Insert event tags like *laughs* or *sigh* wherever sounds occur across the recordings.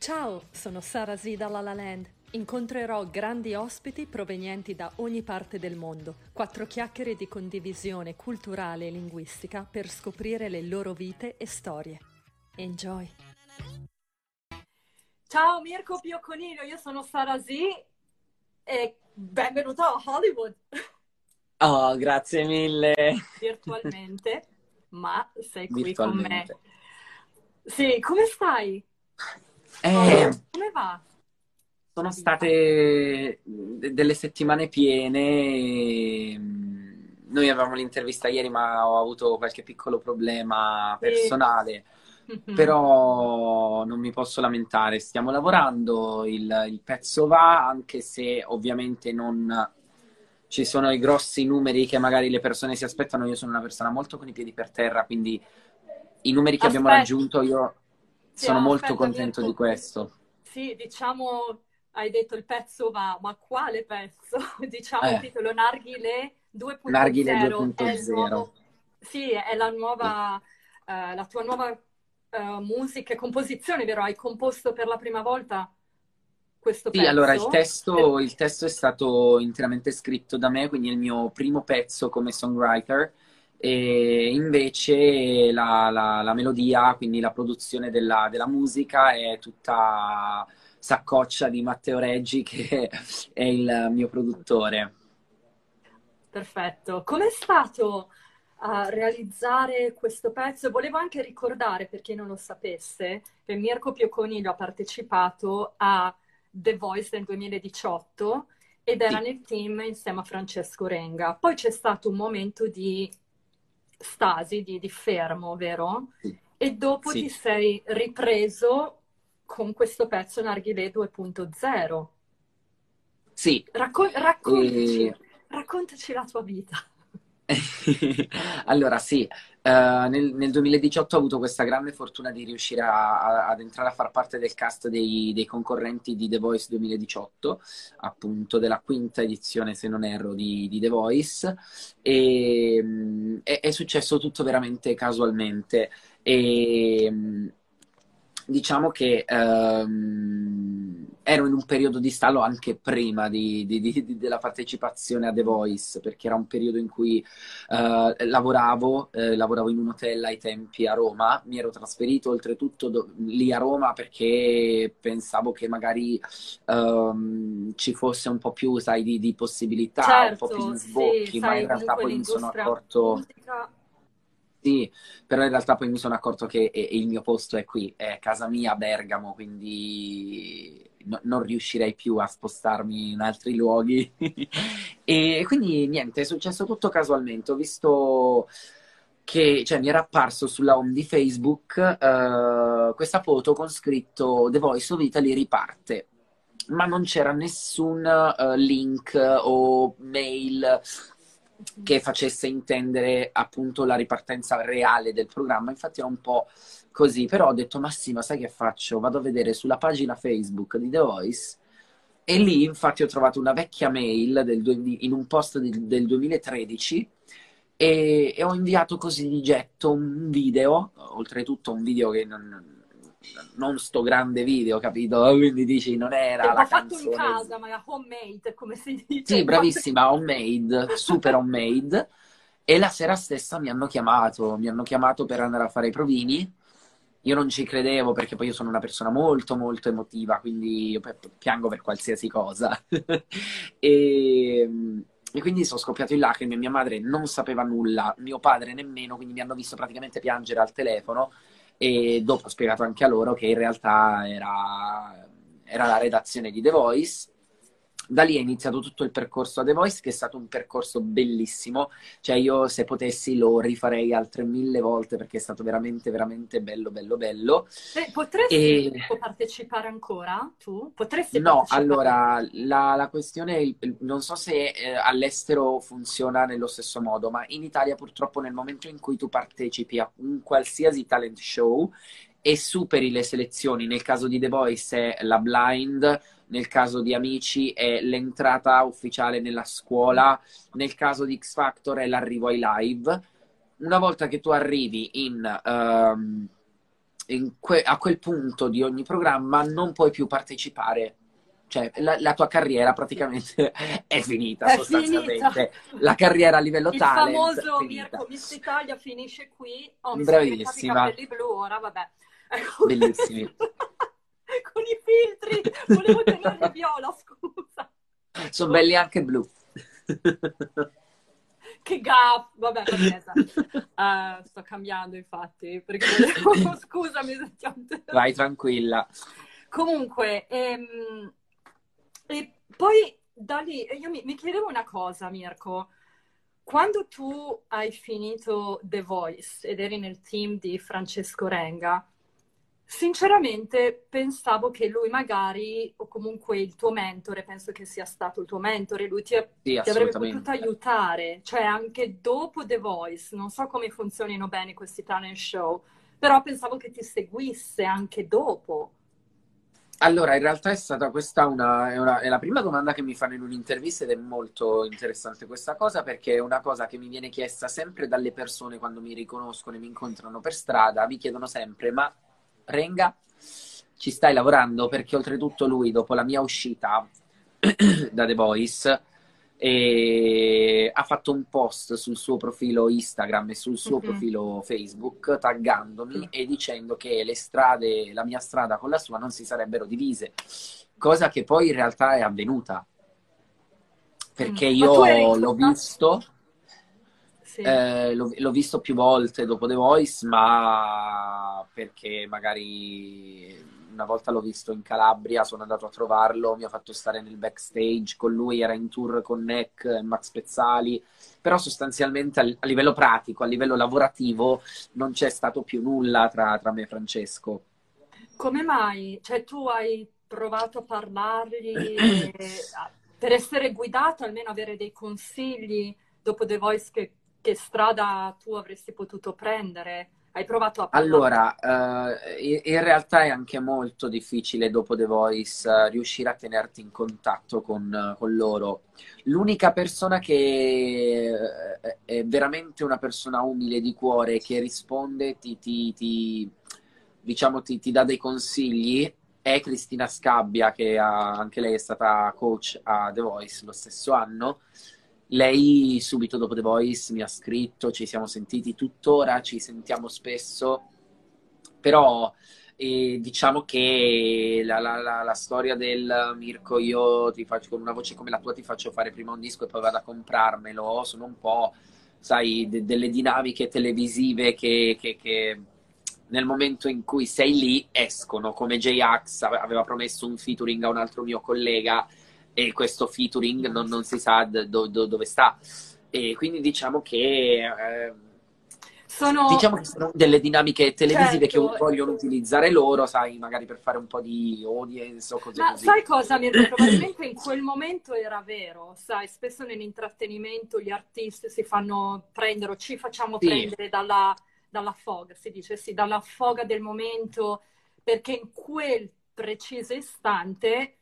Ciao, sono Sara Z da La La Land. Incontrerò grandi ospiti provenienti da ogni parte del mondo. Quattro chiacchiere di condivisione culturale e linguistica per scoprire le loro vite e storie. Enjoy! Ciao Mirko Piocconino, io sono Sara Z e benvenuto a Hollywood. Oh, grazie mille. Virtualmente, ma sei qui con me. Sì, come stai? Eh, come va? Sono state delle settimane piene. Noi avevamo l'intervista ieri, ma ho avuto qualche piccolo problema personale. Sì. *laughs* Però non mi posso lamentare, stiamo lavorando, il, il pezzo va, anche se ovviamente non ci sono i grossi numeri che magari le persone si aspettano. Io sono una persona molto con i piedi per terra, quindi i numeri che Aspetta. abbiamo raggiunto io sono molto aspetta, contento di questo. Sì, diciamo, hai detto il pezzo va, ma quale pezzo? *laughs* diciamo eh. il titolo Narghile 2.0. Narghile 2.0. Sì, è la nuova, uh, la tua nuova uh, musica e composizione, vero? Hai composto per la prima volta questo pezzo? Sì, allora il testo, il testo, è stato interamente scritto da me, quindi è il mio primo pezzo come songwriter. E invece la, la, la melodia, quindi la produzione della, della, musica è tutta saccoccia di Matteo Reggi, *laughs* che è il mio produttore. Perfetto. Com'è stato uh, realizzare questo pezzo? Volevo anche ricordare, per chi non lo sapesse, che Mirko Pioconiglio ha partecipato a The Voice del 2018 ed era sì. nel team insieme a Francesco Renga. Poi c'è stato un momento di stasi, di, di fermo, vero? Sì. E dopo sì. ti sei ripreso con questo pezzo Narghile 2.0. Sì. Racco- raccontaci, e... raccontaci la tua vita. *laughs* allora, sì, uh, nel, nel, 2018 ho avuto questa grande fortuna di riuscire a, a, ad entrare a far parte del cast dei, dei, concorrenti di The Voice 2018, appunto della quinta edizione, se non erro, di, di The Voice. E, um, è, è, successo tutto veramente casualmente. E, um, diciamo che um, ero in un periodo di stallo anche prima di, di, di, della partecipazione a The Voice, perché era un periodo in cui uh, lavoravo, eh, lavoravo in un hotel ai tempi a Roma, mi ero trasferito oltretutto do, lì a Roma perché pensavo che magari um, ci fosse un po' più, sai, di, possibilità, certo, un po' più di sbocchi, sì, ma sai, in realtà poi mi sono accorto... Musica sì, però in realtà poi mi sono accorto che il mio posto è qui, è casa mia, Bergamo, quindi no, non riuscirei più a spostarmi in altri luoghi. *laughs* e quindi niente, è successo tutto casualmente. Ho visto che cioè, mi era apparso sulla home di Facebook uh, questa foto con scritto The Voice of Italy riparte, ma non c'era nessun uh, link o mail che facesse intendere appunto la ripartenza reale del programma. Infatti era un po' così, però ho detto, ma sì, ma sai che faccio? Vado a vedere sulla pagina Facebook di The Voice e lì infatti ho trovato una vecchia mail del, in un post del, del 2013 e, e, ho inviato così di getto un video, oltretutto un video che non, non sto grande video, capito? Quindi dici, non era la fatto in casa, ma homemade, come si dice. Sì, bravissima, homemade, super homemade. E la sera stessa mi hanno chiamato, mi hanno chiamato per andare a fare i provini. Io non ci credevo perché poi io sono una persona molto molto emotiva, quindi io piango per qualsiasi cosa. *laughs* e, e quindi sono scoppiato in lacrime, mia madre non sapeva nulla, mio padre nemmeno, quindi mi hanno visto praticamente piangere al telefono e dopo ho spiegato anche a loro che in realtà era, era la redazione di The Voice da lì è iniziato tutto il percorso a The Voice, che è stato un percorso bellissimo. Cioè, io se potessi lo rifarei altre mille volte perché è stato veramente, veramente bello, bello, bello. Eh, potresti e... partecipare ancora tu? Potresti No, allora, la, la questione è, il, non so se eh, all'estero funziona nello stesso modo, ma in Italia purtroppo nel momento in cui tu partecipi a un qualsiasi talent show e superi le selezioni, nel caso di The Voice è la blind, nel caso di Amici è l'entrata ufficiale nella scuola, nel caso di X Factor è l'arrivo ai live. Una volta che tu arrivi in, um, que- a quel punto di ogni programma non puoi più partecipare. Cioè, la, la tua carriera praticamente è finita È sostanzialmente. finita. La carriera a livello Il talent famoso è finita. Mirko Miss Italia finisce qui. Oh, mi sono diventati i Bravissima. capelli blu ora, vabbè. Ecco. Bellissimi. *laughs* Con i filtri. Volevo tenerli viola, scusa. Sono belli anche blu. *laughs* Che gaff, vabbè. *laughs* Eh, sto cambiando infatti, perché volevo... scusami se ti ho. Vai tranquilla. Comunque, ehm, e poi da lì, io mi, mi chiedevo una cosa, Mirko. Quando tu hai finito The Voice ed eri nel team di Francesco Renga, sinceramente pensavo che lui magari, o comunque il tuo mentore, penso che sia stato il tuo mentore, lui ti, Sì, ti avrebbe potuto aiutare, cioè anche dopo The Voice, non so come funzionino bene questi talent show, però pensavo che ti seguisse anche dopo. Allora, in realtà è stata questa una, è una- è la prima domanda che mi fanno in un'intervista ed è molto interessante questa cosa perché è una cosa che mi viene chiesta sempre dalle persone quando mi riconoscono e mi incontrano per strada, mi chiedono sempre, ma Renga, ci stai lavorando? Perché oltretutto lui, dopo la mia uscita *clears throat* da The Voice, e ha fatto un post sul suo profilo Instagram e sul suo Mhm. profilo Facebook taggandomi e dicendo che le strade, la mia strada con la sua non si sarebbero divise, cosa che poi in realtà è avvenuta. Perché Mm. Io l'ho visto, Sì. eh, l'ho, l'ho visto più volte dopo The Voice, ma perché magari una volta l'ho visto in Calabria, sono andato a trovarlo, mi ha fatto stare nel backstage con lui, era in tour con Neck e Max Pezzali, però sostanzialmente a, livello pratico, a livello lavorativo, non c'è stato più nulla tra, tra me e Francesco. Come mai? Cioè, tu hai provato a parlargli e- *clears throat* per essere guidato, almeno avere dei consigli dopo The Voice che, che strada tu avresti potuto prendere? Hai provato a parlare? Allora, eh, in realtà è anche molto difficile dopo The Voice eh, riuscire a tenerti in contatto con, eh, con loro. L'unica persona che eh, è veramente una persona umile di cuore che risponde, ti, ti- ti- diciamo, ti, ti dà dei consigli è Cristina Scabbia, che ha- anche lei è stata coach a The Voice lo stesso anno. Lei subito dopo The Voice mi ha scritto, ci siamo sentiti tuttora, ci sentiamo spesso, però eh, diciamo che la, la- la- la storia del Mirko, io ti faccio con una voce come la tua, ti faccio fare prima un disco e poi vado a comprarmelo, sono un po', sai, de- delle dinamiche televisive che, che- che nel momento in cui sei lì escono, come J-Ax ave- aveva promesso un featuring a un altro mio collega e questo featuring non, non si sa do- do- dove sta. E quindi diciamo che, eh, Sono... diciamo che sono delle dinamiche televisive che Certo. vogliono utilizzare loro, sai, magari per fare un po' di audience o cose Ma così. sai cosa, Mirko? Probabilmente in quel momento era vero, sai, spesso nell'intrattenimento gli artisti si fanno prendere o ci facciamo Sì. prendere dalla, dalla foga, si dice sì, dalla foga del momento, perché in quel preciso istante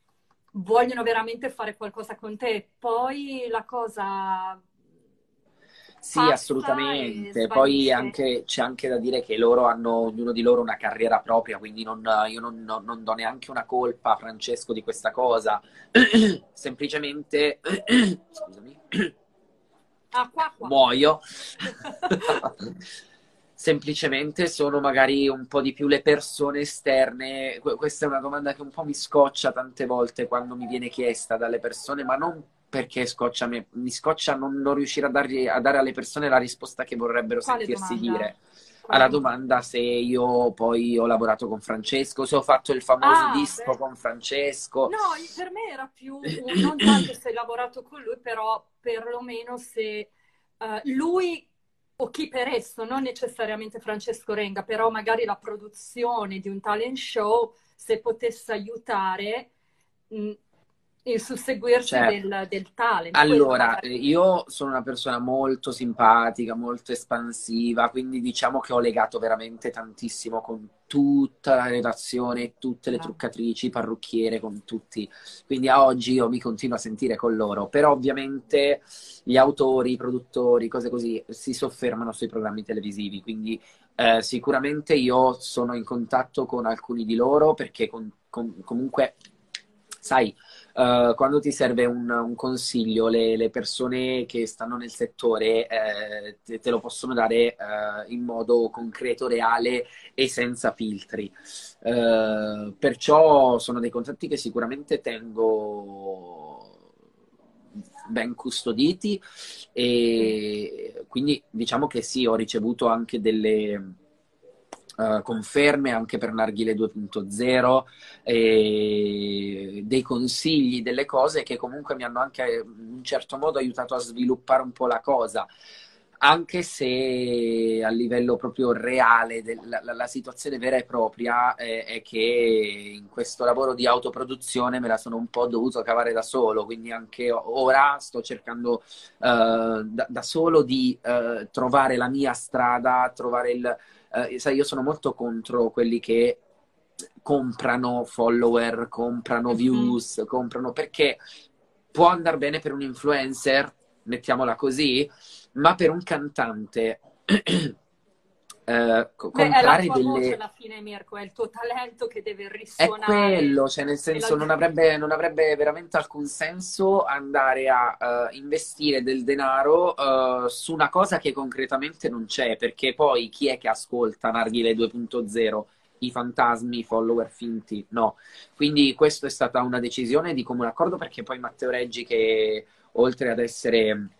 vogliono veramente fare qualcosa con te. Poi la cosa Sì, assolutamente. Poi anche- c'è anche da dire che loro hanno, ognuno di loro, una carriera propria, quindi non- io non, non- non do neanche una colpa a Francesco di questa cosa. *clears throat* Semplicemente, *clears throat* scusami, *clears throat* Ah, qua, qua. muoio. *laughs* *laughs* Semplicemente sono magari un po' di più le persone esterne. Que- Questa è una domanda che un po' mi scoccia tante volte quando mi viene chiesta dalle persone, ma non perché scoccia me, mi scoccia non, non riuscire a dargli- a dare alle persone la risposta che vorrebbero Quale sentirsi domanda? dire. Quale Alla domanda se io poi ho lavorato con Francesco, se ho fatto il famoso Ah, disco beh. con Francesco. No, per me era più *clears throat* non tanto se hai lavorato con lui, però perlomeno se eh, lui o chi per esso, non necessariamente Francesco Renga, però magari la produzione di un talent show, se potesse aiutare, mh, il susseguirsi certo. del, del, talent. Allora, io sono una persona molto simpatica, molto espansiva, quindi diciamo che ho legato veramente tantissimo con tutta la redazione, tutte le ah. truccatrici, parrucchiere, con tutti. Quindi a oggi io mi continuo a sentire con loro, però ovviamente gli autori, i produttori, cose così, si soffermano sui programmi televisivi, quindi eh, sicuramente io sono in contatto con alcuni di loro perché con, con, comunque, sai, uh, quando ti serve un, un consiglio, le, le, persone che stanno nel settore eh, te, te, lo possono dare uh, in modo concreto, reale e senza filtri. Uh, perciò sono dei contatti che sicuramente tengo ben custoditi e quindi diciamo che sì, ho ricevuto anche delle uh, conferme anche per Narghile 2.0 e dei consigli, delle cose che comunque mi hanno anche in un certo modo aiutato a sviluppare un po' la cosa. Anche se a livello proprio reale, la, la, la situazione vera e propria è, è, che in questo lavoro di autoproduzione me la sono un po' dovuto cavare da solo, quindi anche ora sto cercando uh, da, da, solo di uh, trovare la mia strada, trovare il... Uh, sai, io sono molto contro quelli che comprano follower, comprano mhm. views, mm-hmm. comprano perché può andare bene per un influencer, mettiamola così, ma per un cantante *clears throat* eh, comprare Beh, è delle... Voce alla fine, Mirko, è il tuo talento che deve risuonare. È quello, cioè nel senso non avrebbe, non avrebbe, veramente alcun senso andare a uh, investire del denaro uh, su una cosa che concretamente non c'è, perché poi chi è che ascolta Narghile 2.0? I fantasmi, i follower finti? No. Quindi questa è stata una decisione di comune accordo perché poi Matteo Reggi che oltre ad essere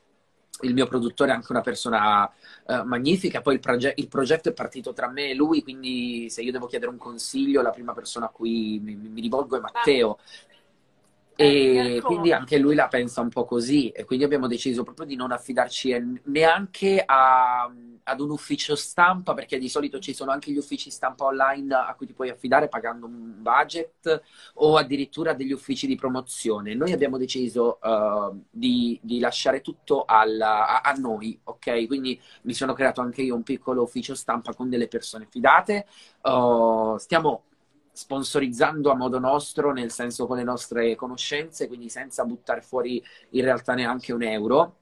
il mio produttore è anche una persona uh, magnifica, poi il, proge- il, progetto è partito tra me e lui, quindi se io devo chiedere un consiglio, la prima persona a cui mi, mi rivolgo è Matteo. E ecco. quindi anche lui la pensa un po' così, e quindi abbiamo deciso proprio di non affidarci neanche a ad un ufficio stampa, perché di solito ci sono anche gli uffici stampa online a cui ti puoi affidare pagando un budget o addirittura degli uffici di promozione. Noi abbiamo deciso uh, di, di, lasciare tutto alla, a, a, noi, ok? Quindi mi sono creato anche io un piccolo ufficio stampa con delle persone fidate. Uh, stiamo sponsorizzando a modo nostro, nel senso con le nostre conoscenze, quindi senza buttare fuori in realtà neanche un euro,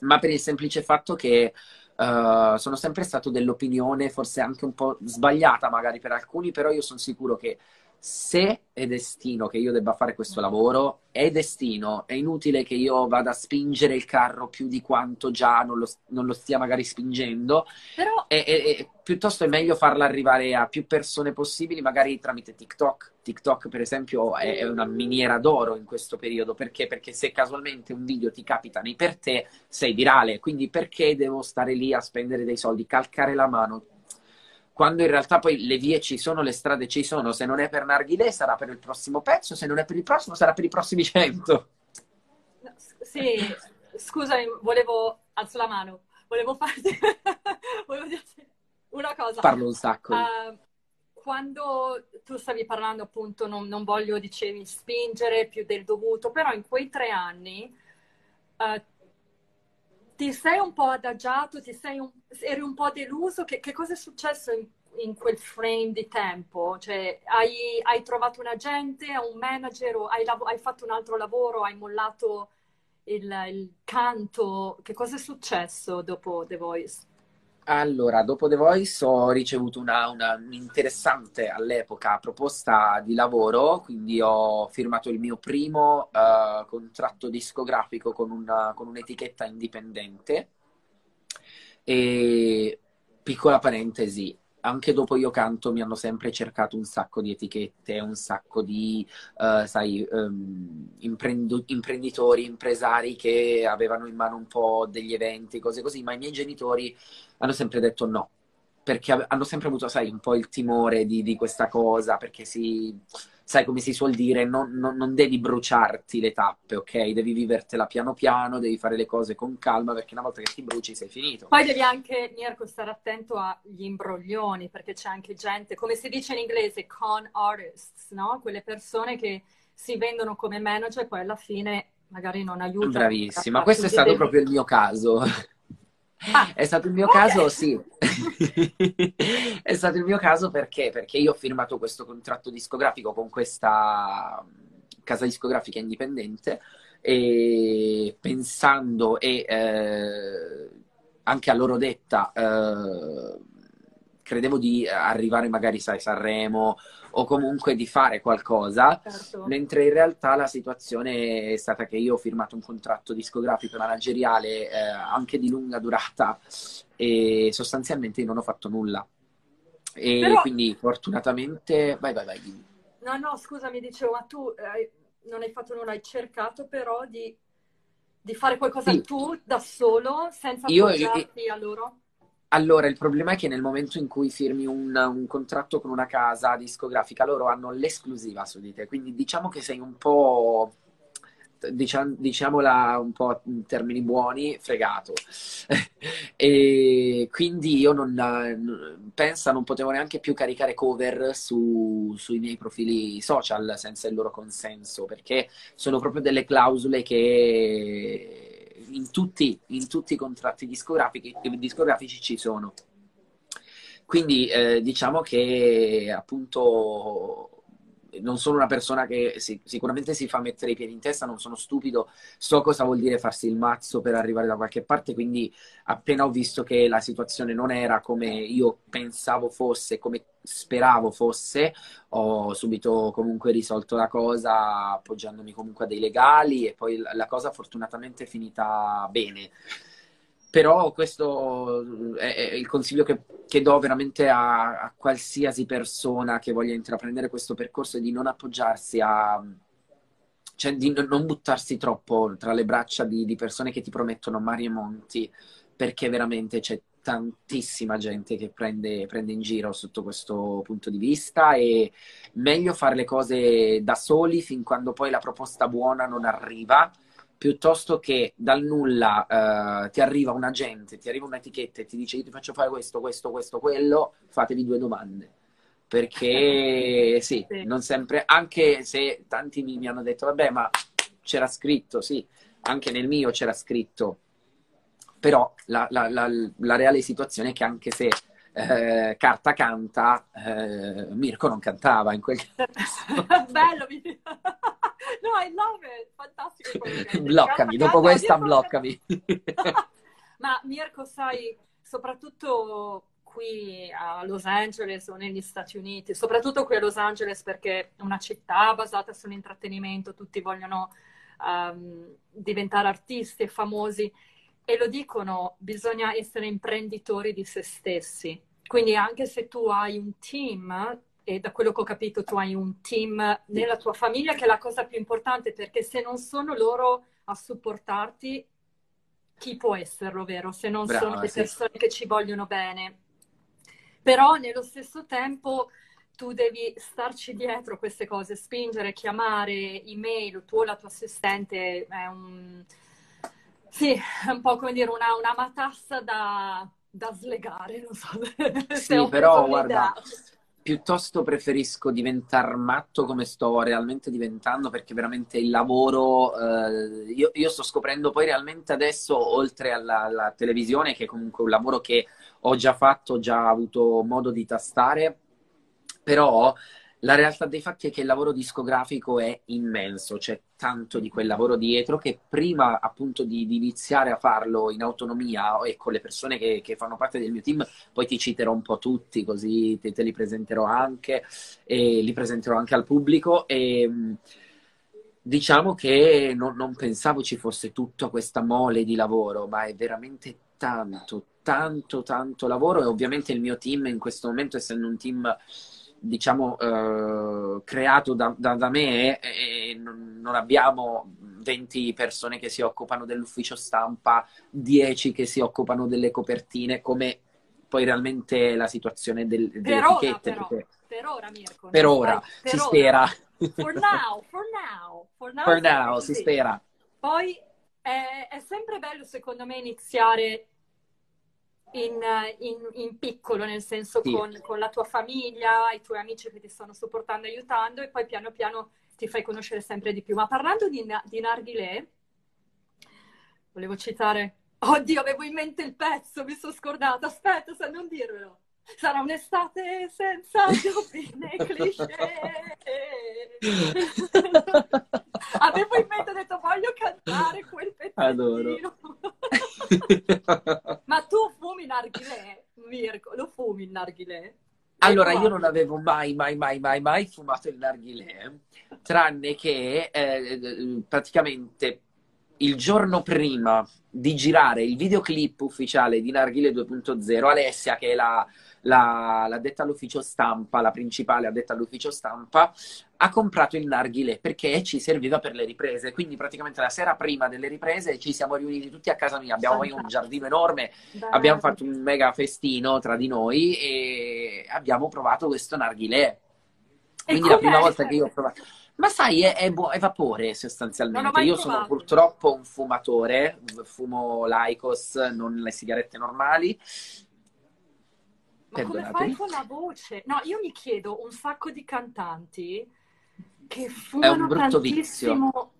ma per il semplice fatto che Uh, sono sempre stato dell'opinione, forse anche un po' sbagliata magari per alcuni, però io sono sicuro che se è destino che io debba fare questo lavoro, è destino, è inutile che io vada a spingere il carro più di quanto già non lo, non lo stia magari spingendo, però è, è, è, piuttosto è meglio farla arrivare a più persone possibili, magari tramite TikTok. TikTok, per esempio, è, una miniera d'oro in questo periodo, perché? Perché se casualmente un video ti capita nei per te, sei virale, quindi perché devo stare lì a spendere dei soldi, calcare la mano, quando in realtà poi le vie ci sono, le strade ci sono, se non è per Narghile sarà per il prossimo pezzo, se non è per il prossimo sarà per i prossimi cento. sì, scusami, volevo, alzo la mano, volevo farti, *laughs* volevo dirti una cosa. Parlo un sacco. Uh, quando tu stavi parlando appunto, non, non, voglio, dicevi, spingere più del dovuto, però in quei tre anni uh, ti sei un po' adagiato, ti sei un, eri un po' deluso? Che, che cosa è successo in, in, quel frame di tempo? Cioè, hai, hai trovato un agente, un manager hai, hai, fatto un altro lavoro, hai mollato il, il canto? Che cosa è successo dopo The Voice? Allora, dopo The Voice ho ricevuto una, una interessante all'epoca proposta di lavoro, quindi ho firmato il mio primo uh, contratto discografico con, una, con un'etichetta indipendente. E piccola parentesi, anche dopo io canto mi hanno sempre cercato un sacco di etichette, un sacco di, uh, sai, um, imprenditori, impresari che avevano in mano un po' degli eventi, cose così, ma i miei genitori hanno sempre detto no, perché hanno sempre avuto, sai, un po' il timore di, di questa cosa, perché si, sai come si suol dire, non, non, non, devi bruciarti le tappe, ok? Devi vivertela piano piano, devi fare le cose con calma, perché una volta che ti bruci sei finito. Poi devi anche, Mirko, stare attento agli imbroglioni, perché c'è anche gente, come si dice in inglese, con artists, no? Quelle persone che si vendono come manager e poi alla fine magari non aiutano. Bravissima, questo è stato devi... proprio il mio caso. Ah, è stato il mio okay. caso, sì. *laughs* è stato il mio caso perché? Perché io ho firmato questo contratto discografico con questa casa discografica indipendente e pensando e eh, anche a loro detta eh, credevo di arrivare magari sai Sanremo o comunque di fare qualcosa, certo. mentre in realtà la situazione è stata che io ho firmato un contratto discografico e manageriale eh, anche di lunga durata e sostanzialmente non ho fatto nulla. E Però... quindi fortunatamente... Vai, vai, vai. No, no, scusa, mi dicevo, ma tu eh, non hai fatto nulla, hai cercato però di, di fare qualcosa sì. tu da solo, senza appoggiarti io... a loro? Allora, il problema è che nel momento in cui firmi un, un, contratto con una casa discografica, loro hanno l'esclusiva su di te, quindi diciamo che sei un po', diciam, diciamola un po' in termini buoni, fregato. *laughs* e quindi io non, pensa, non potevo neanche più caricare cover su, sui miei profili social senza il loro consenso, perché sono proprio delle clausole che in tutti, in tutti i contratti discografici, ci sono. Quindi eh, diciamo che appunto non sono una persona che si, sicuramente si fa mettere i piedi in testa, non sono stupido, so cosa vuol dire farsi il mazzo per arrivare da qualche parte, quindi appena ho visto che la situazione non era come io pensavo fosse, come speravo fosse, ho subito comunque risolto la cosa appoggiandomi comunque a dei legali e poi la cosa fortunatamente è finita bene. Però questo è, è il consiglio che, che do veramente a, a, qualsiasi persona che voglia intraprendere questo percorso è di non appoggiarsi a... cioè di non buttarsi troppo tra le braccia di, di persone che ti promettono mari e monti, perché veramente c'è tantissima gente che prende, prende, in giro sotto questo punto di vista e meglio fare le cose da soli fin quando poi la proposta buona non arriva piuttosto che dal nulla uh, ti arriva un agente, ti arriva un'etichetta e ti dice io ti faccio fare questo, questo, questo, quello, fatevi due domande. Perché *laughs* sì, sì. non sempre, anche se tanti mi, mi hanno detto, vabbè, ma c'era scritto, sì, anche nel mio c'era scritto, però la, la, la, la reale situazione è che anche se eh, carta canta, eh, Mirko non cantava in quel caso. *laughs* Bello, *laughs* no, I love it, fantastico. *laughs* bloccami, dopo questa bloccami. Ma Mirko, sai, soprattutto qui a Los Angeles o negli Stati Uniti, soprattutto qui a Los Angeles perché è una città basata sull'intrattenimento, tutti vogliono um, diventare artisti e famosi e lo dicono, bisogna essere imprenditori di se stessi. Quindi anche se tu hai un team, e da quello che ho capito tu hai un team nella tua famiglia, che è la cosa più importante, perché se non sono loro a supportarti, chi può esserlo, vero? Se non Brava, sono le sì. persone che ci vogliono bene. Però nello stesso tempo tu devi starci dietro queste cose, spingere, chiamare, email, tu o la tua assistente è un... Sì, è un po' come dire una, una matassa da, da slegare, non so. Sì, però guarda, piuttosto preferisco diventare matto come sto realmente diventando perché veramente il lavoro, eh, io, io, sto scoprendo poi realmente adesso, oltre alla, alla televisione, che è comunque un lavoro che ho già fatto, ho già avuto modo di tastare, però la realtà dei fatti è che il lavoro discografico è immenso, c'è tanto di quel lavoro dietro che prima appunto di, di iniziare a farlo in autonomia e con le persone che, che, fanno parte del mio team, poi ti citerò un po' tutti così te, te li presenterò anche e li presenterò anche al pubblico e diciamo che non, non pensavo ci fosse tutta questa mole di lavoro, ma è veramente tanto, tanto, tanto lavoro e ovviamente il mio team in questo momento essendo un team diciamo, eh, creato da, da, da me e, non, non, abbiamo 20 persone che si occupano dell'ufficio stampa, 10 che si occupano delle copertine, come poi realmente la situazione del, delle per etichette. Ora, però, per ora, Mirko. Per ora, per si ora. spera. For now, for now. For now, for now si spera. Poi è, è sempre bello, secondo me, iniziare in, in, in piccolo, nel senso Sì. con, con la tua famiglia, i tuoi amici che ti stanno supportando aiutando e poi piano piano ti fai conoscere sempre di più. Ma parlando di, di narghilè, volevo citare... Oddio, avevo in mente il pezzo, mi sono scordata. Aspetta, se non dirvelo. Sarà un'estate senza *laughs* né cliché. *laughs* *laughs* *laughs* Avevo in mente, ho detto, voglio cantare quel pezzettino. *laughs* Ma tu fumi narghilè, Mirko? Lo fumi il narghilè? Allora, io non avevo mai, mai, mai, mai, mai fumato il narghilè, tranne che eh, praticamente il giorno prima di girare il videoclip ufficiale di Narghile 2.0, Alessia, che è la, la, la detta all'ufficio stampa, la principale addetta all'ufficio stampa, ha comprato il narghilè perché ci serviva per le riprese. Quindi praticamente la sera prima delle riprese ci siamo riuniti tutti a casa mia. Abbiamo un giardino enorme, bello. abbiamo fatto un mega festino tra di noi e abbiamo provato questo narghilè. Quindi la prima volta che io ho provato... Ma sai, è, è, bu- è vapore sostanzialmente. Io sono purtroppo un fumatore, fumo l'Aicos, non le sigarette normali. Ma come fai con la voce? No, io mi chiedo, un sacco di cantanti che È fumano un brutto tantissimo.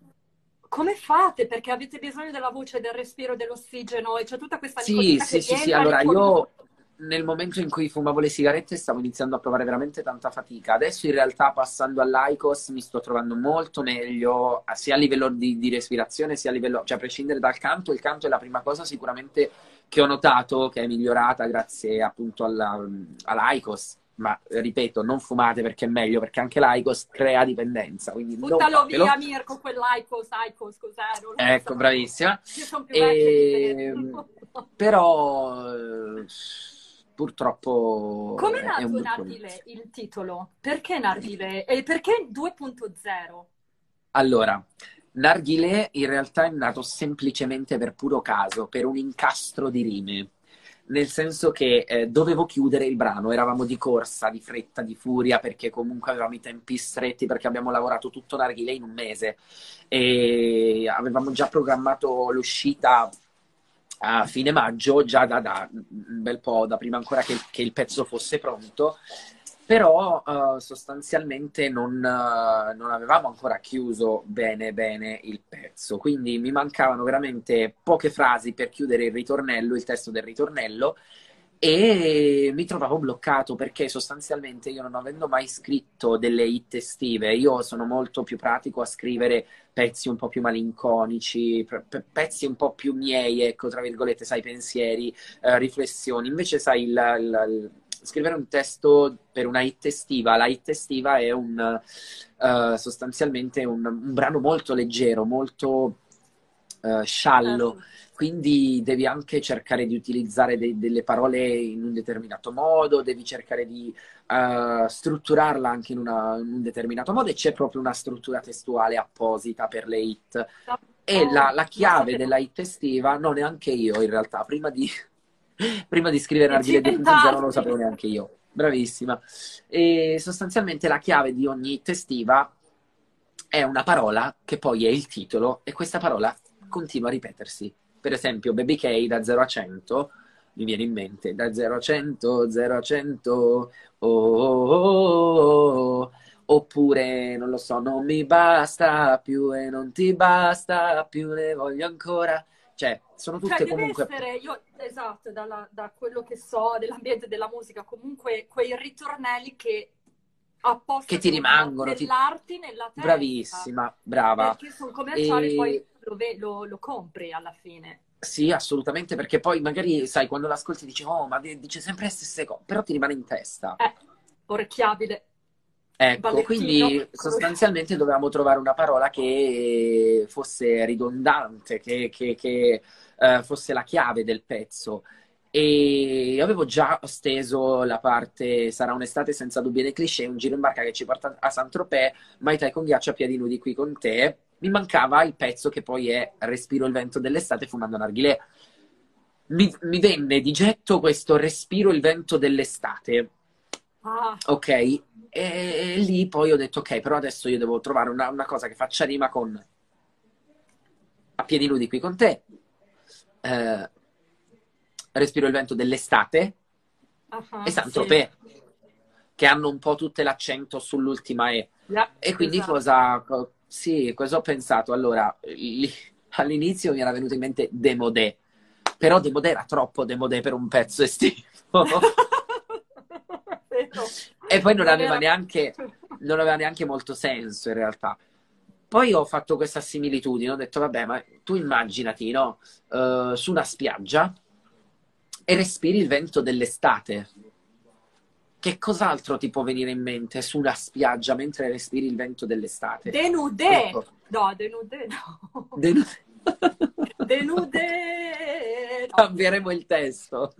Come fate? Perché avete bisogno della voce, del respiro, dell'ossigeno e c'è tutta questa Sì, sì, sì, sì. Allora, io nel momento in cui fumavo le sigarette stavo iniziando a provare veramente tanta fatica. Adesso in realtà passando all'Aicos mi sto trovando molto meglio, sia a livello di, di respirazione, sia a livello, cioè a prescindere dal canto, il canto è la prima cosa sicuramente che ho notato che è migliorata grazie appunto alla, all'Aicos. Ma ripeto, non fumate perché è meglio, perché anche l'Aicos crea dipendenza, quindi Buttalo via, Mirko, quell'Aicos, Aicos, cos'è? Non Ecco, so. bravissima. Io sono più te. Ehm, *laughs* Però purtroppo Come è nato Narghile, inizio. il titolo? Perché Narghile? E perché 2.0? Allora, Narghilè in realtà è nato semplicemente per puro caso, per un incastro di rime. Nel senso che eh, dovevo chiudere il brano, eravamo di corsa, di fretta, di furia, perché comunque avevamo i tempi stretti, perché abbiamo lavorato tutto Narghilè in un mese. E avevamo già programmato l'uscita a fine maggio, già da, da un bel po', da prima ancora che, che il pezzo fosse pronto, però eh, sostanzialmente non, eh, non avevamo ancora chiuso bene bene il pezzo, quindi mi mancavano veramente poche frasi per chiudere il ritornello, il testo del ritornello, e mi trovavo bloccato perché sostanzialmente io non avendo mai scritto delle hit estive, io sono molto più pratico a scrivere pezzi un po' più malinconici, pe- pe- pezzi un po' più miei, ecco, tra virgolette, sai, pensieri, eh, riflessioni. Invece, sai, il, il- il- scrivere un testo per una hit estiva, la hit estiva è un, eh, sostanzialmente un, un brano molto leggero, molto eh, sciallo. Certo. Quindi devi anche cercare di utilizzare de- delle parole in un determinato modo, devi cercare di eh, strutturarla anche in, una- in un determinato modo e c'è proprio una struttura testuale apposita per le hit. E Oh, la, la chiave della hit estiva, non neanche io in realtà, prima di, prima di scrivere E Narghile ci 2.0 non lo sapevo neanche io. Bravissima. E sostanzialmente la chiave di ogni hit estiva è una parola che poi è il titolo e questa parola continua a ripetersi. Per esempio, Baby K da 0 a 100 mi viene in mente da 0 a 100, 0 a 100, oh, oh, oh, oh. Oppure, non lo so, non mi basta più e non ti basta più, ne voglio ancora. Cioè, sono Cioè, tutte deve comunque... essere, io, esatto, dalla- da quello che so dell'ambiente della musica, comunque quei ritornelli che apposta Che ti rimangono, ti- nell'arti nella testa. Bravissima, brava. Perché sono commerciali, E- poi lo, lo- lo compri alla fine. Sì, assolutamente, perché poi magari, sai, quando l'ascolti dici, oh, ma di- dice sempre le stesse cose, però ti rimane in testa. Eh, orecchiabile. Ecco, Valentino. quindi sostanzialmente dovevamo trovare una parola che fosse ridondante, che, che- che, eh, fosse la chiave del pezzo. E avevo già steso la parte Sarà un'estate senza dubbi né cliché, un giro in barca che ci porta a Saint-Tropez, Mai Tai con ghiaccio a piedi nudi qui con te. Mi mancava il pezzo che poi è Respiro il vento dell'estate fumando narghilè. Mi, mi venne di getto questo Respiro il vento dell'estate. Ah, Ok, e, e lì poi ho detto, ok, però adesso io devo trovare una, una cosa che faccia rima con a piedi nudi qui con te, eh, Respiro il vento dell'estate uh-huh, e Saint-Tropez, sì. che hanno un po' tutte l'accento sull'ultima E. Yeah, e quindi esatto. cosa, sì, cosa ho pensato? Allora, lì, all'inizio mi era venuto in mente Demodè, però Demodè era troppo Demodè per un pezzo estivo. *laughs* e poi non aveva, neanche, non aveva neanche molto senso in realtà. Poi ho fatto questa similitudine, ho detto, vabbè, ma tu immaginati, no? Uh, su una spiaggia e respiri il vento dell'estate. Che cos'altro ti può venire in mente su una spiaggia mentre respiri il vento dell'estate? Denude! Ecco. No, denude no. Denude. denude! No. *laughs* Cambieremo il testo.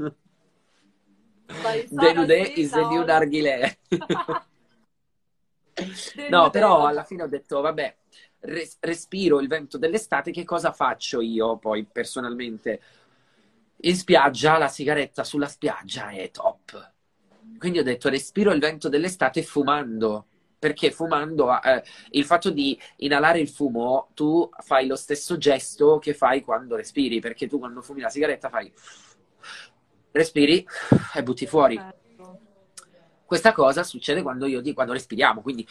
Denude is the new narghilè. *laughs* no, però alla fine ho detto, vabbè, res- respiro il vento dell'estate, che cosa faccio io poi personalmente? In spiaggia, la sigaretta sulla spiaggia è top. Quindi ho detto, respiro il vento dell'estate fumando. Perché fumando, eh, il fatto di inalare il fumo, tu fai lo stesso gesto che fai quando respiri, perché tu quando fumi la sigaretta fai respiri e butti fuori. Questa cosa succede quando io di quando respiriamo, quindi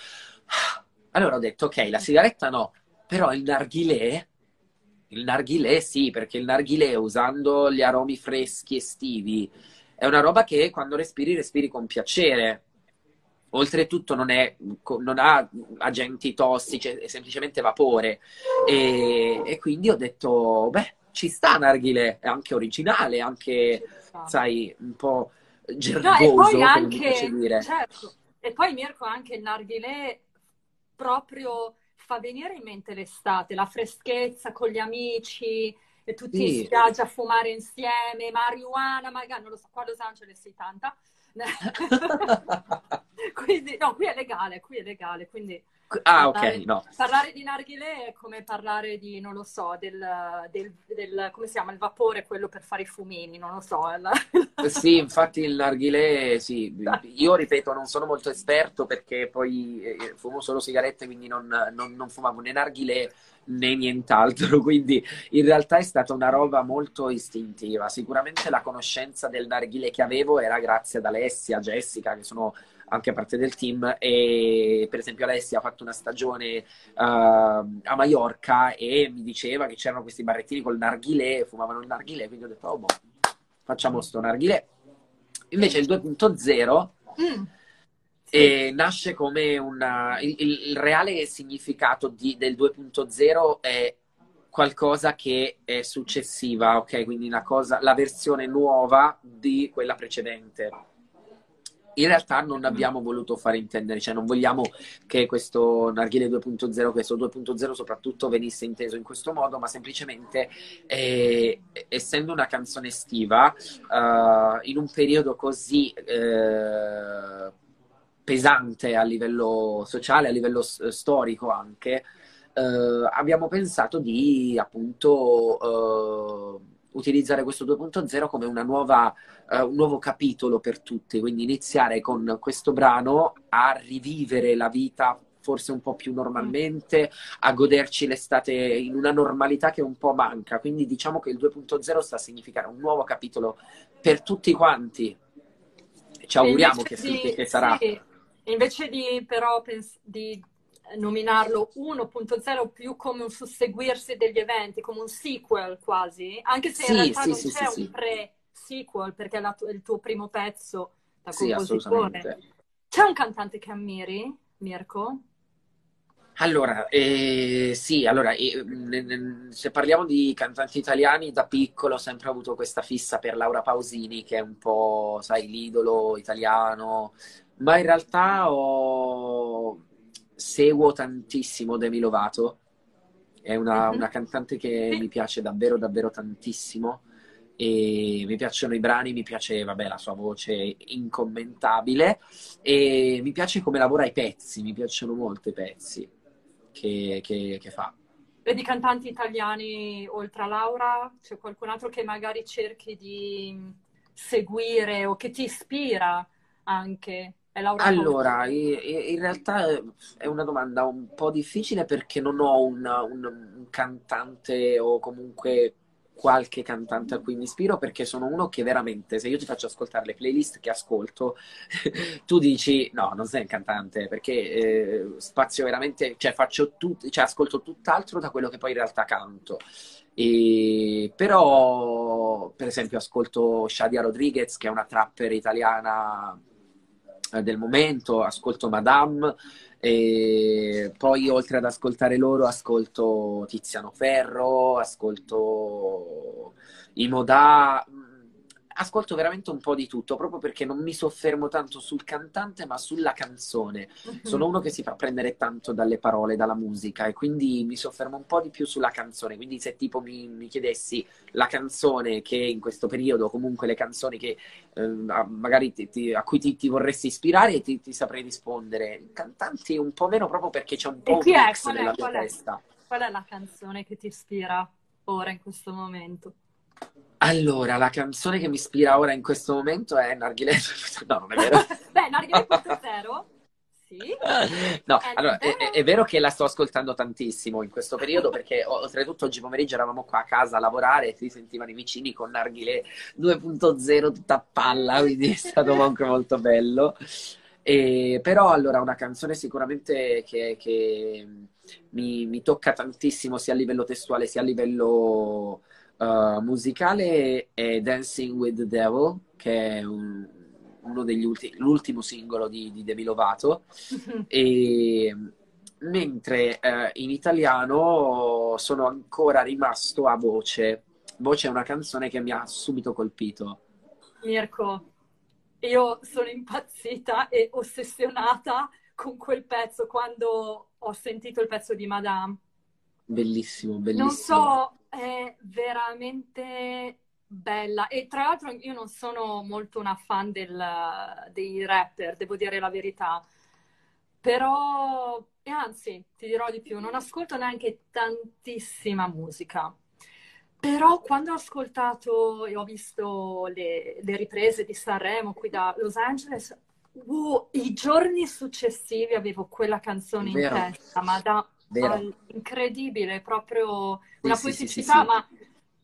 allora ho detto ok, la sigaretta no, però il narghilè il narghilè sì, perché il narghilè usando gli aromi freschi estivi è una roba che quando respiri respiri con piacere. Oltretutto non, è, non ha agenti tossici, è semplicemente vapore. E, e quindi ho detto, beh, ci sta narghilè, è anche originale, anche sai, un po' gergoso, no, e poi anche, dire. Certo. E poi Mirko anche il narghilè proprio fa venire in mente l'estate, la freschezza con gli amici, e tutti sì. in spiaggia a fumare insieme, marijuana, magari, non lo so, qua a Los Angeles sì tanta. *laughs* *laughs* quindi, no, qui è legale, qui è legale, quindi Ah, parlare, ok, no. Parlare di narghilè è come parlare di, non lo so, del, del, del, come si chiama, il vapore, quello per fare i fumini, non lo so. La... sì, infatti il narghilè, sì, io ripeto, non sono molto esperto perché poi eh, fumo solo sigarette, quindi non, non, non fumavo né narghilè né nient'altro, *laughs* quindi in realtà è stata una roba molto istintiva. Sicuramente la conoscenza del narghilè che avevo era grazie ad Alessia, Jessica, che sono anche a parte del team e per esempio Alessia ha fatto una stagione uh, a Mallorca e mi diceva che c'erano questi barrettini col narghilè, fumavano il narghilè, quindi ho detto oh boh, facciamo sto narghilè. Invece il 2.0 mm. E nasce come una... Il, il reale significato di, del 2.0 è qualcosa che è successiva, ok? Quindi una cosa, la versione nuova di quella precedente in realtà non abbiamo voluto fare intendere, cioè non vogliamo che questo Narghile 2.0, questo 2.0 soprattutto venisse inteso in questo modo, ma semplicemente eh, essendo una canzone estiva, uh, in un periodo così eh, pesante a livello sociale, a livello storico anche, eh, abbiamo pensato di appunto eh, utilizzare questo 2.0 come nuova, uh, un nuovo capitolo per tutti, quindi iniziare con questo brano a rivivere la vita forse un po' più normalmente, a goderci l'estate in una normalità che un po' manca. Quindi diciamo che il 2.0 sta a significare un nuovo capitolo per tutti quanti. Ci auguriamo che, di, che sarà. Sì. Invece di però pens- di nominarlo 1.0 più come un susseguirsi degli eventi, come un sequel quasi, anche se sì, in realtà sì, non sì, c'è un pre-sequel perché è il tuo primo pezzo da compositore. C'è un cantante che ammiri, Mirko? Allora, eh, sì, allora, eh, se parliamo di cantanti italiani, da piccolo ho sempre avuto questa fissa per Laura Pausini, che è un po', sai, l'idolo italiano, ma in realtà ho seguo tantissimo Demi Lovato, è una, mm-hmm. una cantante che mi piace davvero, davvero tantissimo e mi piacciono i brani, mi piace, vabbè, la sua voce incommentabile e mi piace come lavora i pezzi, mi piacciono molto i pezzi che, che, che fa. Vedi cantanti italiani oltre a Laura? C'è qualcun altro che magari cerchi di seguire o che ti ispira anche? Allora, in realtà è una domanda un po' difficile perché non ho un, un, un cantante o comunque qualche cantante a cui mi ispiro perché sono uno che veramente, se io ti faccio ascoltare le playlist che ascolto, *laughs* tu dici no, non sei un cantante perché eh, spazio veramente, cioè faccio tutto, cioè ascolto tutt'altro da quello che poi in realtà canto. E, però, per esempio, ascolto Shadia Rodriguez, che è una trapper italiana eh, del momento, ascolto Madame, e poi oltre ad ascoltare loro ascolto Tiziano Ferro, ascolto Imoda, ascolto veramente un po' di tutto, proprio perché non mi soffermo tanto sul cantante, ma sulla canzone. Mm-hmm. Sono uno che si fa prendere tanto dalle parole, dalla musica, e quindi mi soffermo un po' di più sulla canzone. Quindi se tipo mi, mi chiedessi la canzone che in questo periodo, comunque le canzoni che eh, magari ti, ti, a cui ti, ti, vorresti ispirare, ti, saprei rispondere. Cantanti un po' meno proprio perché c'è un po' un mix è? nella mia testa. Qual è la canzone che ti ispira ora, in questo momento? Allora, la canzone che mi ispira ora in questo momento è Narghile. No, non è vero. *laughs* Beh, Narghile.0? Sì. No, è allora, è, è, vero che la sto ascoltando tantissimo in questo periodo perché oltretutto oggi pomeriggio eravamo qua a casa a lavorare e si sentivano i vicini con Narghile 2.0 tutta a palla, quindi è stato anche molto bello. E, però allora una canzone sicuramente che, che mi, mi, tocca tantissimo sia a livello testuale sia a livello uh, musicale è Dancing with the Devil, che è un, uno degli ultimi, l'ultimo singolo di, di Demi Lovato. e, mentre uh, in italiano sono ancora rimasto a voce. Voce è una canzone che mi ha subito colpito. Mirko, io sono impazzita e ossessionata con quel pezzo quando ho sentito il pezzo di Madame. Bellissimo, bellissimo. Non so, è veramente bella. E tra l'altro io non sono molto una fan del, dei rapper, devo dire la verità, però, e anzi, ti dirò di più, non ascolto neanche tantissima musica. Però quando ho ascoltato e ho visto le, le riprese di Sanremo qui da Los Angeles, uh, i giorni successivi avevo quella canzone in testa, ma da al, incredibile, proprio una sì, poeticità, sì, sì, ma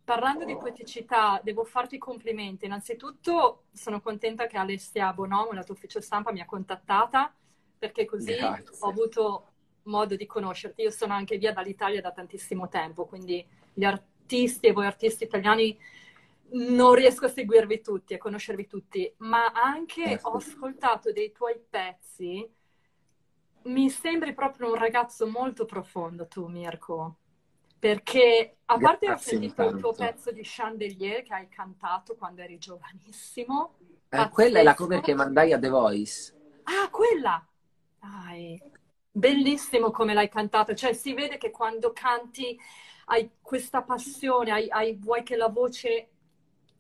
parlando di poeticità, devo farti i complimenti. Innanzitutto sono contenta che Alessia Bonomo, la tua ufficio stampa, mi ha contattata, perché così Grazie. ho avuto modo di conoscerti. Io sono anche via dall'Italia da tantissimo tempo, quindi gli artisti e voi artisti italiani non riesco a seguirvi tutti, a conoscervi tutti, ma anche ho ascoltato dei tuoi pezzi mi sembri proprio un ragazzo molto profondo tu, Mirko. Perché a parte ho sentito intanto. il tuo pezzo di Chandelier che hai cantato quando eri giovanissimo. Eh, quella è la cover che mandai a The Voice. Ah, quella! Dai, bellissimo come l'hai cantato. Cioè, si vede che quando canti hai questa passione, hai, hai, vuoi che la voce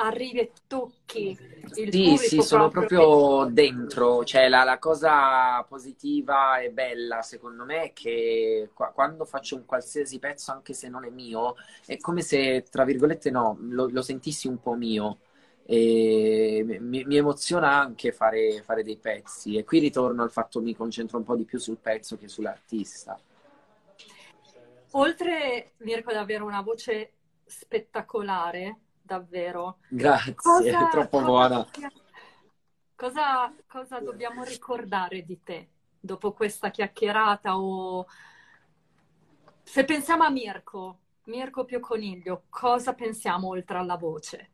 arrivi e tocchi il Sì, sì, sono proprio, proprio dentro, cioè la, la, cosa positiva e bella secondo me è che qua, quando faccio un qualsiasi pezzo, anche se non è mio, è come se, tra virgolette, no, lo, lo sentissi un po' mio. E mi, mi emoziona anche fare, fare dei pezzi e qui ritorno al fatto che mi concentro un po' di più sul pezzo che sull'artista. Oltre, Mirko, ad avere una voce spettacolare, davvero. Grazie, cosa, è troppo cosa, buona. Cosa, cosa dobbiamo ricordare di te dopo questa chiacchierata o se pensiamo a Mirko, Mirko Pio Coniglio, cosa pensiamo oltre alla voce?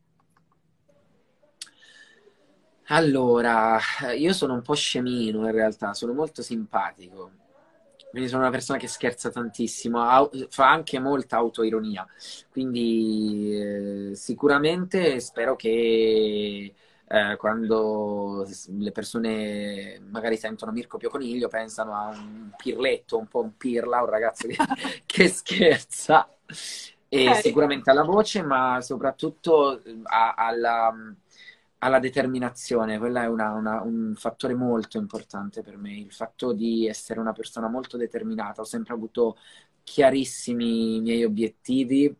Allora, io sono un po' scemino in realtà, sono molto simpatico quindi sono una persona che scherza tantissimo, fa anche molta autoironia, quindi eh, sicuramente spero che eh, quando le persone magari sentono Mirko Pio Coniglio pensano a un pirletto, un po' un pirla, un ragazzo che, *laughs* che scherza, e okay. sicuramente alla voce, ma soprattutto a, alla alla determinazione, quella è una, una, un fattore molto importante per me, il fatto di essere una persona molto determinata, ho sempre avuto chiarissimi i miei obiettivi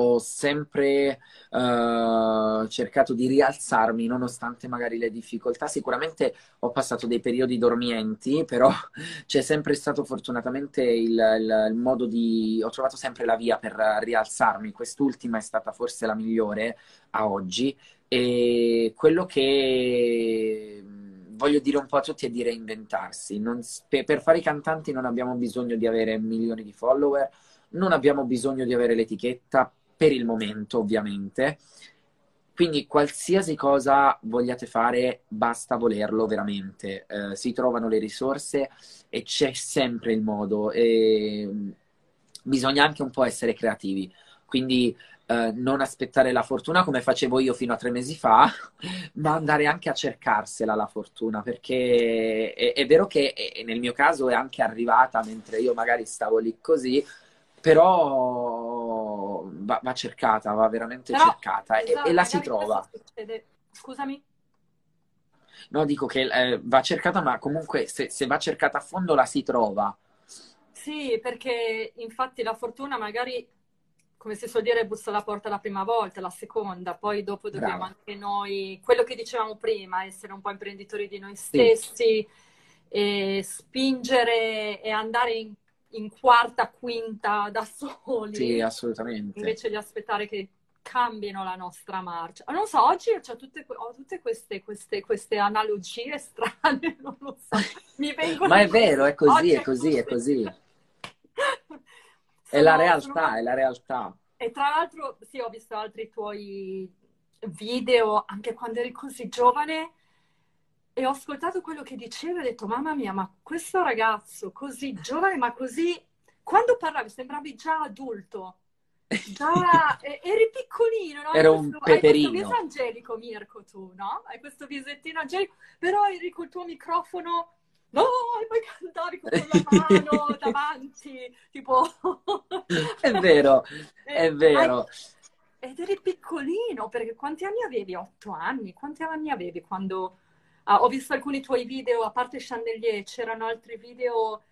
ho sempre uh, cercato di rialzarmi nonostante magari le difficoltà. Sicuramente ho passato dei periodi dormienti, però *laughs* c'è sempre stato fortunatamente il, il, il, modo di... ho trovato sempre la via per rialzarmi. Quest'ultima è stata forse la migliore a oggi e quello che voglio dire un po' a tutti è di reinventarsi. Non, per fare i cantanti non abbiamo bisogno di avere milioni di follower, non abbiamo bisogno di avere l'etichetta per il momento, ovviamente. Quindi qualsiasi cosa vogliate fare, basta volerlo veramente. Eh, si trovano le risorse e c'è sempre il modo. E bisogna anche un po' essere creativi. Quindi eh, non aspettare la fortuna come facevo io fino a tre mesi fa, *laughs* ma andare anche a cercarsela la fortuna, perché è, è vero che è, nel mio caso è anche arrivata mentre io magari stavo lì così, però va, va cercata, va veramente però, cercata esatto, e, e, la si trova. Scusami. No, dico che eh, va cercata, ma comunque se, se va cercata a fondo la si trova. Sì, perché infatti la fortuna magari come si suol dire, bussa alla porta la prima volta, la seconda, poi dopo dobbiamo Brava. anche noi, quello che dicevamo prima, essere un po' imprenditori di noi stessi, sì. e spingere e andare in, in, quarta, quinta da soli. Sì, assolutamente. Invece di aspettare che cambino la nostra marcia. Non so, oggi ho tutte, ho tutte queste, queste, queste, analogie strane, *laughs* non lo so. Mi vengono Ma è vero, è così, è così, è così. È la realtà, è la realtà. E tra l'altro, sì, ho visto altri tuoi video anche quando eri così giovane e ho ascoltato quello che dicevi e ho detto, mamma mia, ma questo ragazzo così giovane, ma così... Quando parlavi sembravi già adulto. Già, *laughs* eri piccolino, no? Ero un peperino. Hai questo viso angelico, Mirko, tu, no? Hai questo visettino angelico, però eri col tuo microfono no, e poi cantavi con la *laughs* mano davanti, tipo... è vero, è vero. Ed eri piccolino, perché quanti anni avevi? Otto anni? Quanti anni avevi quando... Ah, ho visto alcuni tuoi video, a parte Chandelier, c'erano altri video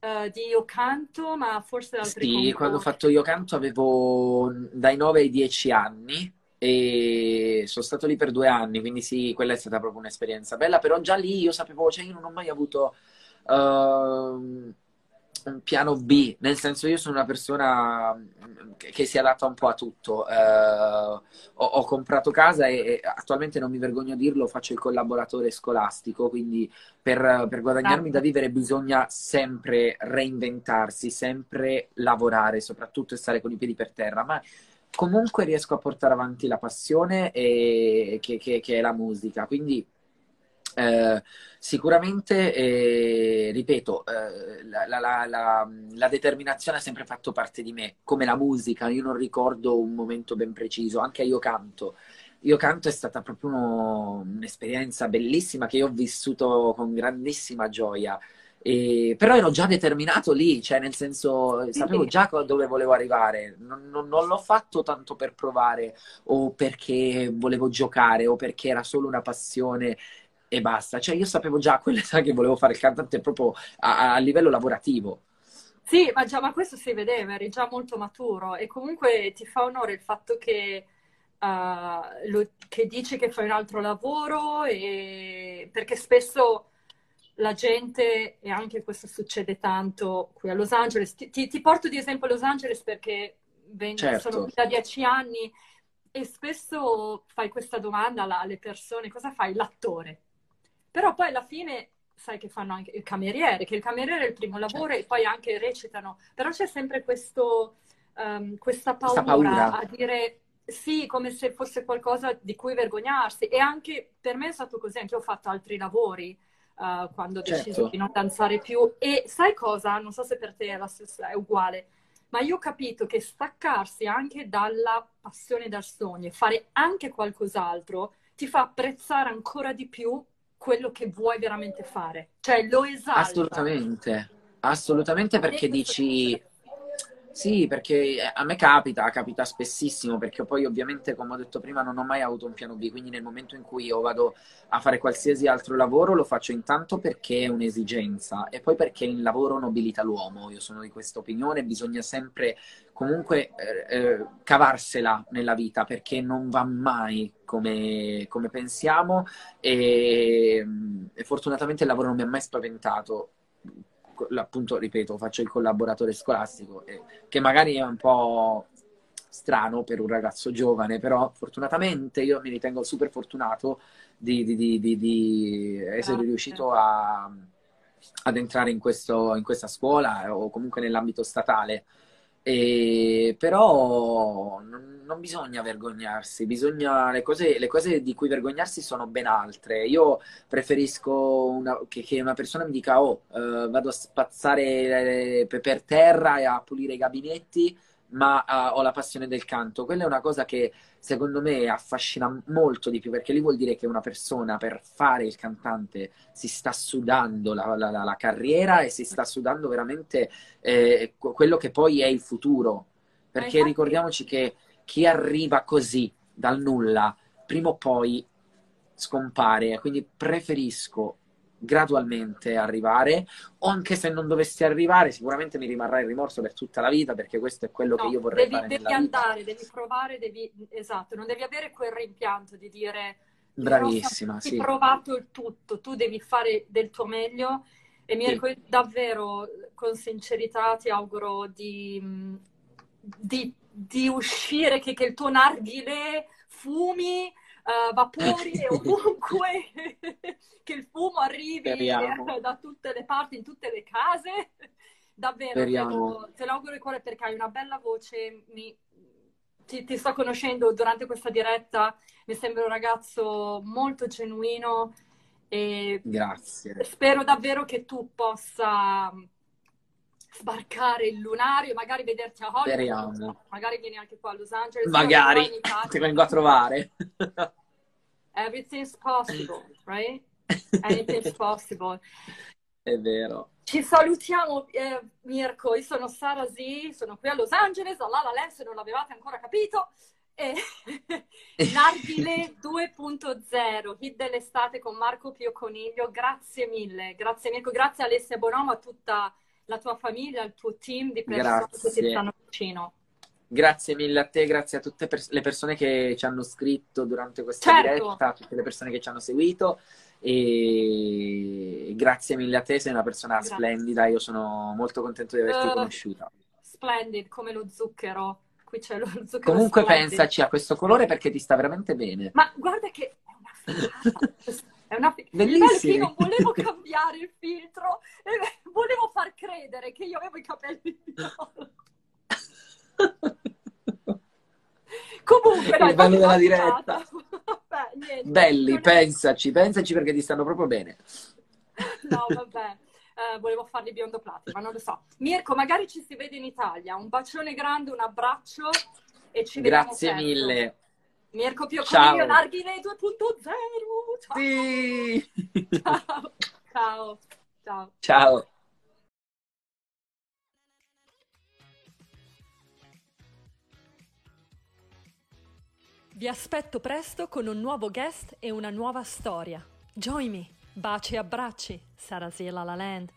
uh, di Io Canto, ma forse altri... Sì, concorsi. quando ho fatto Io Canto avevo dai 9 ai 10 anni e sono stato lì per due anni, quindi sì, quella è stata proprio un'esperienza bella, però già lì io sapevo, cioè io non ho mai avuto uh, un piano B, nel senso io sono una persona che, che si adatta un po' a tutto. Uh, ho, ho, comprato casa e, e, attualmente non mi vergogno a dirlo, faccio il collaboratore scolastico, quindi per, per guadagnarmi da vivere bisogna sempre reinventarsi, sempre lavorare, soprattutto stare con i piedi per terra, ma comunque riesco a portare avanti la passione e, che, che, che, è la musica. Quindi eh, sicuramente, eh, ripeto, eh, la, la, la, la, determinazione ha sempre fatto parte di me, come la musica. Io non ricordo un momento ben preciso, anche io canto. Io canto è stata proprio uno, un'esperienza bellissima che io ho vissuto con grandissima gioia. E, però ero già determinato lì, cioè nel senso sapevo già dove volevo arrivare, non, non, non, l'ho fatto tanto per provare o perché volevo giocare o perché era solo una passione e basta, cioè io sapevo già a *laughs* quell'età che volevo fare il cantante proprio a, a livello lavorativo. Sì, ma già ma questo si vedeva, eri già molto maturo. E comunque ti fa onore il fatto che, uh, lo, che dici che fai un altro lavoro e... perché spesso la gente, e anche questo succede tanto qui a Los Angeles, ti, ti, ti porto di esempio a Los Angeles perché vengo, certo. sono qui da dieci anni e spesso fai questa domanda alle persone, cosa fai? L'attore. Però poi alla fine sai che fanno anche il cameriere, che il cameriere è il primo lavoro certo. e poi anche recitano, però c'è sempre questo, um, questa, paura questa paura a dire sì, come se fosse qualcosa di cui vergognarsi. E anche per me è stato così, anche io ho fatto altri lavori uh, quando ho deciso certo. di non danzare più. E sai cosa? Non so se per te è, la stessa, è uguale, ma io ho capito che staccarsi anche dalla passione dal sogno e fare anche qualcos'altro ti fa apprezzare ancora di più quello che vuoi veramente fare. Cioè lo esalta. Assolutamente, assolutamente perché dici... Sì, perché a me capita, capita spessissimo, perché poi ovviamente, come ho detto prima, non ho mai avuto un piano B, quindi nel momento in cui io vado a fare qualsiasi altro lavoro lo faccio intanto perché è un'esigenza e poi perché il lavoro nobilita l'uomo. Io sono di questa opinione, bisogna sempre comunque eh, eh, cavarsela nella vita perché non va mai come, come pensiamo e, e fortunatamente il lavoro non mi ha mai spaventato appunto, ripeto, faccio il collaboratore scolastico, eh, che magari è un po' strano per un ragazzo giovane, però fortunatamente io mi ritengo super fortunato di, di, di, di essere riuscito a, ad entrare in, questo, in questa scuola o comunque nell'ambito statale. E, però non, non, bisogna vergognarsi, bisogna, le, cose, le, cose, di cui vergognarsi sono ben altre. Io preferisco una, che, che, una persona mi dica: Oh, eh, vado a spazzare per terra e a pulire i gabinetti ma uh, ho la passione del canto. Quella è una cosa che secondo me affascina molto di più, perché lì vuol dire che una persona per fare il cantante si sta sudando la, la, la carriera e si sta sudando veramente eh, quello che poi è il futuro. Perché ricordiamoci che chi arriva così dal nulla, prima o poi scompare. Quindi preferisco gradualmente arrivare, o anche se non dovessi arrivare, sicuramente mi rimarrà il rimorso per tutta la vita, perché questo è quello no, che io vorrei devi, fare. Devi andare, vita. devi provare, devi... esatto, non devi avere quel rimpianto di dire bravissima, sì. Hai provato il tutto, tu devi fare del tuo meglio. E Mirko, sì. davvero, con sincerità, ti auguro di, di, di uscire, che, che il tuo narghile fumi uh, vapori e *laughs* ovunque *laughs* che il fumo arrivi Speriamo. *laughs* da tutte le parti, in tutte le case. Davvero, te lo, te lo, auguro di cuore perché hai una bella voce. Mi, ti, ti, sto conoscendo durante questa diretta, mi sembra un ragazzo molto genuino e Grazie. spero davvero che tu possa sbarcare il lunario, magari vederti a Hollywood, Speriamo. magari vieni anche qua a Los Angeles. Magari ti vengo a trovare. *laughs* Everything's possible, right? *laughs* Anything's possible. È vero. Ci salutiamo, eh, Mirko. Io sono Sara Z, sono qui a Los Angeles, a La La se non l'avevate ancora capito. E... *laughs* Nardile 2.0, hit dell'estate con Marco Pio Coniglio. Grazie mille, grazie Mirko, grazie Alessia Bonomo, a tutta la tua famiglia, il tuo team di persone grazie. che ti stanno vicino. Grazie mille a te, grazie a tutte pers- le persone che ci hanno scritto durante questa certo. diretta, a tutte le persone che ci hanno seguito e grazie mille a te, sei una persona grazie. splendida, io sono molto contento di averti uh, conosciuta. Splendid, come lo zucchero. Qui c'è lo *laughs* zucchero Comunque splendid. pensaci a questo colore perché ti sta veramente bene. Ma guarda che è una figata. *laughs* È una fi- Bellissimo. Io non volevo cambiare il filtro, volevo far credere che io avevo i capelli viola. *laughs* Comunque, dai, il bello della diretta. Vabbè, *laughs* niente, Belli, pensaci, pensaci perché ti stanno proprio bene. No, vabbè. Uh, volevo farli biondo platino, ma non lo so. Mirko, magari ci si vede in Italia. Un bacione grande, un abbraccio e ci vediamo Grazie mille. Mirko Pio Coniglio, Narghile 2.0. Ciao. Sì. Ciao. Ciao. Ciao. Ciao. Vi aspetto presto con un nuovo guest e una nuova storia. Join me. Baci e abbracci. Sarasela La Land.